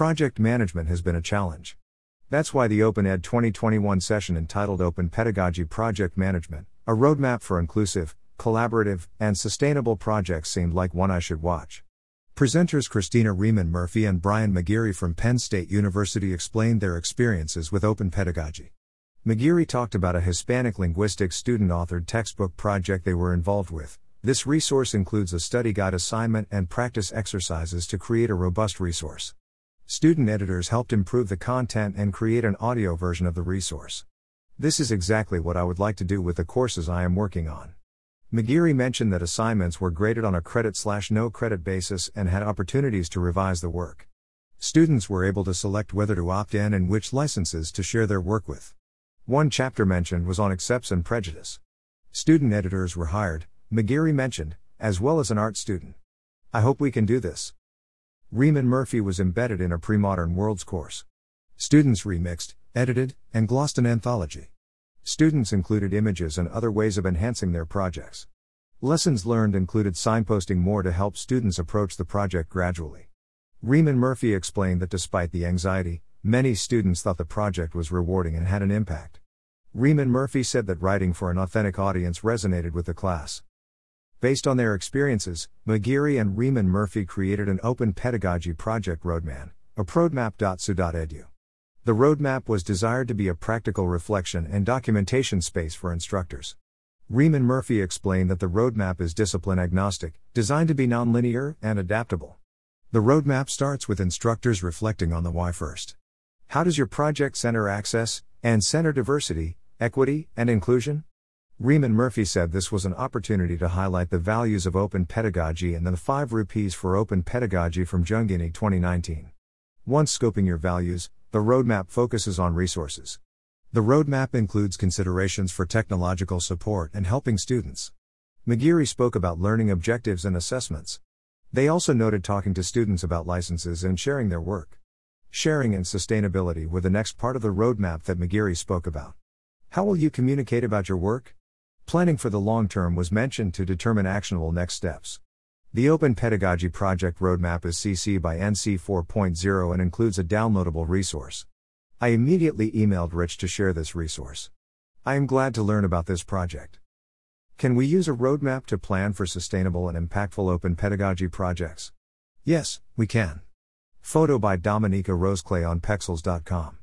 Project management has been a challenge. That's why the Open Ed 2021 session entitled Open Pedagogy Project Management, a roadmap for inclusive, collaborative, and sustainable projects seemed like one I should watch. Presenters Christina Riehman Murphy and Brian McGeary from Penn State University explained their experiences with open pedagogy. McGeary talked about a Hispanic linguistics student authored textbook project they were involved with. This resource includes a study guide assignment and practice exercises to create a robust resource. Student editors helped improve the content and create an audio version of the resource. This is exactly what I would like to do with the courses I am working on. McGeary mentioned that assignments were graded on a credit slash no credit basis and had opportunities to revise the work. Students were able to select whether to opt in and which licenses to share their work with. One chapter mentioned was on accepts and prejudice. Student editors were hired, McGeary mentioned, as well as an art student. I hope we can do this. Riehman Murphy was embedded in a pre-modern worlds course. Students remixed, edited, and glossed an anthology. Students included images and other ways of enhancing their projects. Lessons learned included signposting more to help students approach the project gradually. Riehman Murphy explained that despite the anxiety, many students thought the project was rewarding and had an impact. Riehman Murphy said that writing for an authentic audience resonated with the class. Based on their experiences, McGeary and Riehman Murphy created an open pedagogy project roadmap, a prodmap.su.edu. The roadmap was desired to be a practical reflection and documentation space for instructors. Riehman Murphy explained that the roadmap is discipline agnostic, designed to be nonlinear and adaptable. The roadmap starts with instructors reflecting on the why first. How does your project center access and center diversity, equity, and inclusion? Riehman Murphy said this was an opportunity to highlight the values of open pedagogy and the 5 rupees for open pedagogy from Jhangiani 2019. Once scoping your values, the roadmap focuses on resources. The roadmap includes considerations for technological support and helping students. McGeary spoke about learning objectives and assessments. They also noted talking to students about licenses and sharing their work. Sharing and sustainability were the next part of the roadmap that McGeary spoke about. How will you communicate about your work? Planning for the long term was mentioned to determine actionable next steps. The Open Pedagogy Project Roadmap is CC by NC 4.0 and includes a downloadable resource. I immediately emailed Rich to share this resource. I am glad to learn about this project. Can we use a roadmap to plan for sustainable and impactful open pedagogy projects? Yes, we can. Photo by Dominika Roseclay on Pexels.com.